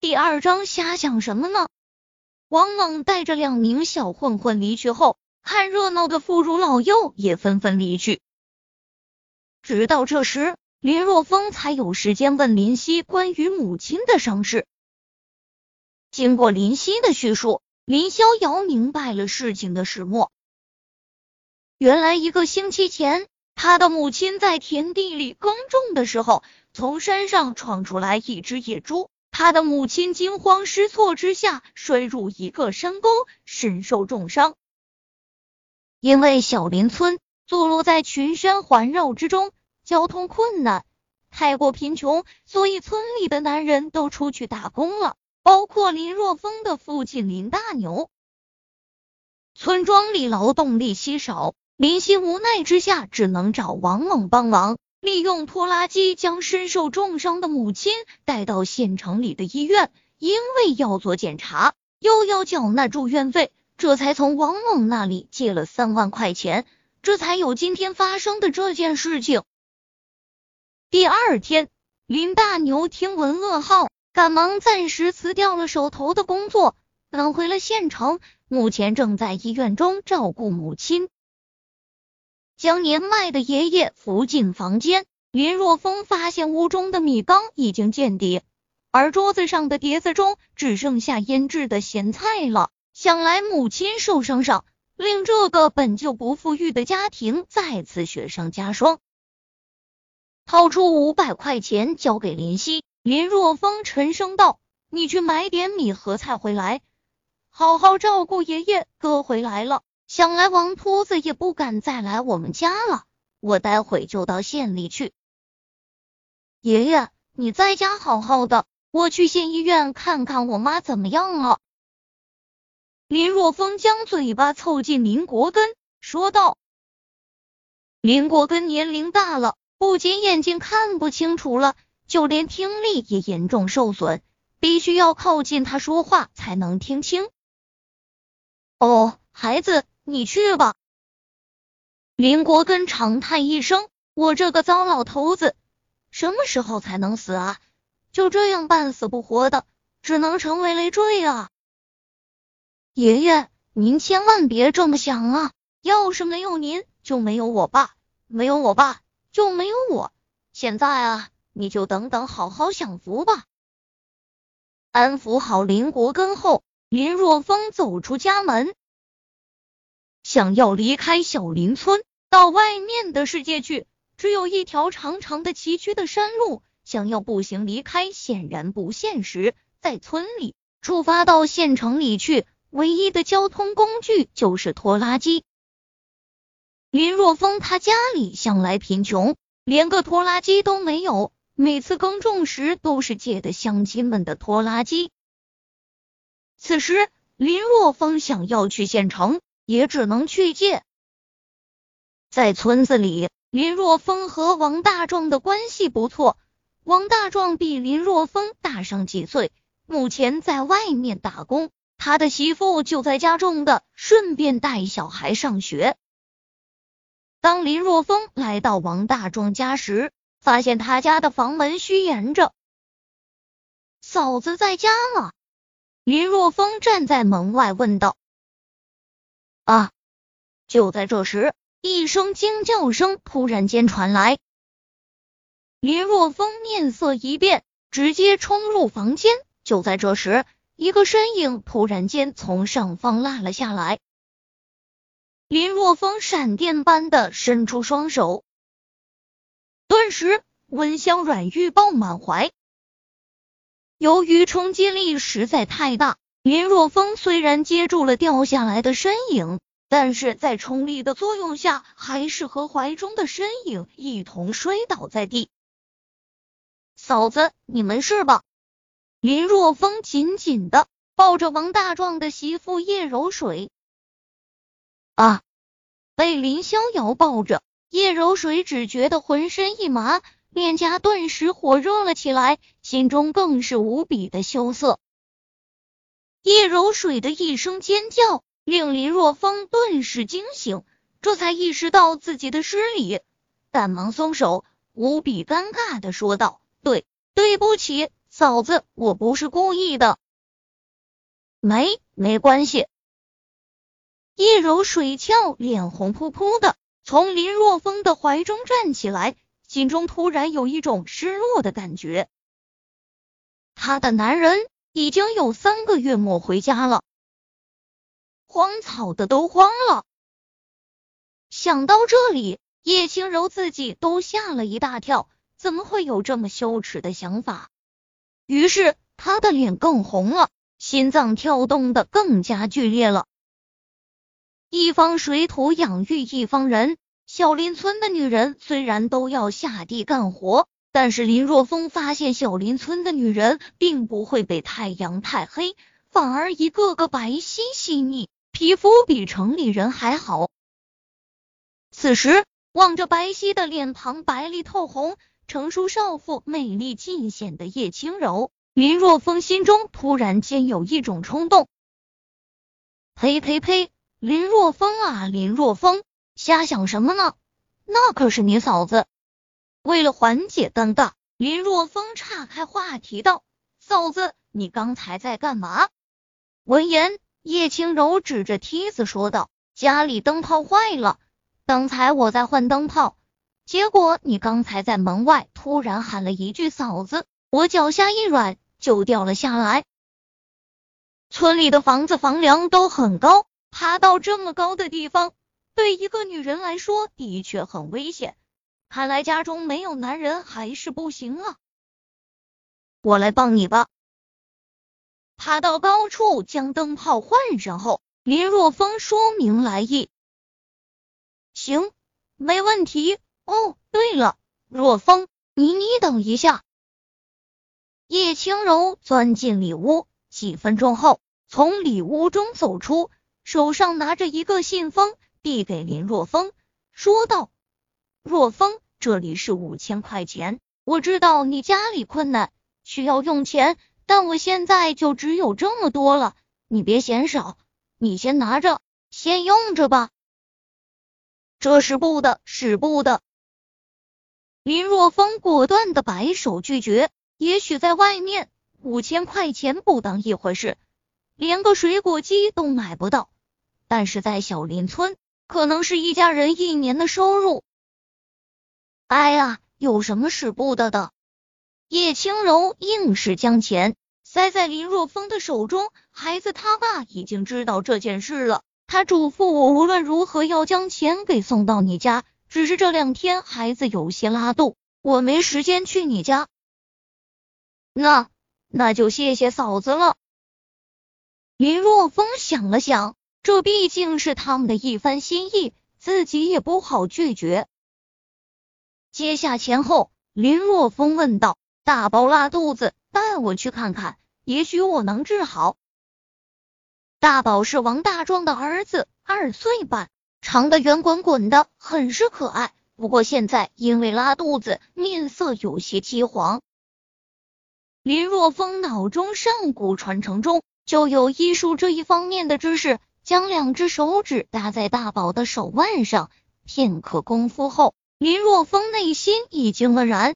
第二章瞎想什么呢？王猛带着两名小混混离去后，看热闹的妇孺老幼也纷纷离去。直到这时，林若风才有时间问林夕关于母亲的伤势。经过林夕的叙述，林逍遥明白了事情的始末。原来一个星期前，他的母亲在田地里耕种的时候，从山上闯出来一只野猪。他的母亲惊慌失措之下，摔入一个山沟，身受重伤。因为小林村坐落在群山环绕之中，交通困难，太过贫穷，所以村里的男人都出去打工了，包括林若风的父亲林大牛。村庄里劳动力稀少，林夕无奈之下，只能找王猛帮忙。利用拖拉机将身受重伤的母亲带到县城里的医院，因为要做检查，又要缴纳住院费，这才从王猛那里借了三万块钱，这才有今天发生的这件事情。第二天，林大牛听闻噩耗，赶忙暂时辞掉了手头的工作，赶回了县城，目前正在医院中照顾母亲。将年迈的爷爷扶进房间，林若风发现屋中的米缸已经见底，而桌子上的碟子中只剩下腌制的咸菜了。想来母亲受伤上，令这个本就不富裕的家庭再次雪上加霜。掏出五百块钱交给林夕，林若风沉声道：“你去买点米和菜回来，好好照顾爷爷。哥回来了。”想来王秃子也不敢再来我们家了，我待会就到县里去。爷爷，你在家好好的，我去县医院看看我妈怎么样了。林若风将嘴巴凑近林国根，说道：“林国根年龄大了，不仅眼睛看不清楚了，就连听力也严重受损，必须要靠近他说话才能听清。”哦，孩子。你去吧。林国根长叹一声：“我这个糟老头子，什么时候才能死啊？就这样半死不活的，只能成为累赘啊！”爷爷，您千万别这么想啊！要是没有您，就没有我爸；没有我爸，就没有我。现在啊，你就等等，好好享福吧。安抚好林国根后，林若风走出家门。想要离开小林村，到外面的世界去，只有一条长长的崎岖的山路。想要步行离开，显然不现实。在村里出发到县城里去，唯一的交通工具就是拖拉机。林若风他家里向来贫穷，连个拖拉机都没有，每次耕种时都是借的乡亲们的拖拉机。此时，林若风想要去县城。也只能去借。在村子里，林若风和王大壮的关系不错。王大壮比林若风大上几岁，目前在外面打工，他的媳妇就在家种的，顺便带小孩上学。当林若风来到王大壮家时，发现他家的房门虚掩着。嫂子在家吗？林若风站在门外问道。啊！就在这时，一声惊叫声突然间传来。林若风面色一变，直接冲入房间。就在这时，一个身影突然间从上方落了下来。林若风闪电般的伸出双手，顿时温香软玉抱满怀。由于冲击力实在太大。林若风虽然接住了掉下来的身影，但是在冲力的作用下，还是和怀中的身影一同摔倒在地。嫂子，你没事吧？林若风紧紧的抱着王大壮的媳妇叶柔水。啊！被林逍遥抱着，叶柔水只觉得浑身一麻，脸颊顿时火热了起来，心中更是无比的羞涩。叶柔水的一声尖叫，令林若风顿时惊醒，这才意识到自己的失礼，赶忙松手，无比尴尬的说道：“对，对不起，嫂子，我不是故意的。没，没关系。叶柔水俏，脸红扑扑的，从林若风的怀中站起来，心中突然有一种失落的感觉。她的男人已经有三个月没回家了，荒草的都荒了。想到这里，叶轻柔自己都吓了一大跳，怎么会有这么羞耻的想法？于是她的脸更红了，心脏跳动的更加剧烈了。一方水土养育一方人，小林村的女人虽然都要下地干活，但是林若风发现小林村的女人并不会被太阳太黑，反而一个个白皙细腻，皮肤比城里人还好。此时望着白皙的脸庞，白里透红，成熟少妇美丽尽显的叶轻柔，林若风心中突然间有一种冲动。呸呸呸！林若风啊，林若风，瞎想什么呢？那可是你嫂子。为了缓解尴尬，林若风岔开话题道：“嫂子，你刚才在干嘛？”闻言，叶轻柔指着梯子说道：“家里灯泡坏了，刚才我在换灯泡，结果你刚才在门外突然喊了一句‘嫂子’，我脚下一软就掉了下来。村里的房子房梁都很高。”爬到这么高的地方，对一个女人来说的确很危险。看来家中没有男人还是不行啊！我来帮你吧。爬到高处，将灯泡换上后，林若风说明来意。行，没问题。哦，对了，若风，你你等一下。叶轻柔钻进里屋，几分钟后，从里屋中走出。手上拿着一个信封，递给林若风，说道：“若风，这里是五千块钱。我知道你家里困难，需要用钱，但我现在就只有这么多了，你别嫌少，你先拿着，先用着吧。”这是不的，是不的。林若风果断的摆手拒绝。也许在外面，五千块钱不当一回事，连个水果机都买不到。但是在小林村，可能是一家人一年的收入。哎呀，有什么使不得的？叶轻柔硬是将钱塞在林若风的手中。孩子他爸已经知道这件事了，他嘱咐我无论如何要将钱给送到你家。只是这两天孩子有些拉肚，我没时间去你家。那那就谢谢嫂子了。林若风想了想。这毕竟是他们的一番心意，自己也不好拒绝。接下钱后，林若风问道：“大宝拉肚子，带我去看看，也许我能治好。”大宝是王大壮的儿子，二岁半，长得圆滚滚的，很是可爱。不过现在因为拉肚子，面色有些凄黄。林若风脑中上古传承中就有医术这一方面的知识。将两只手指搭在大宝的手腕上，片刻功夫后，林若风内心已经愕然。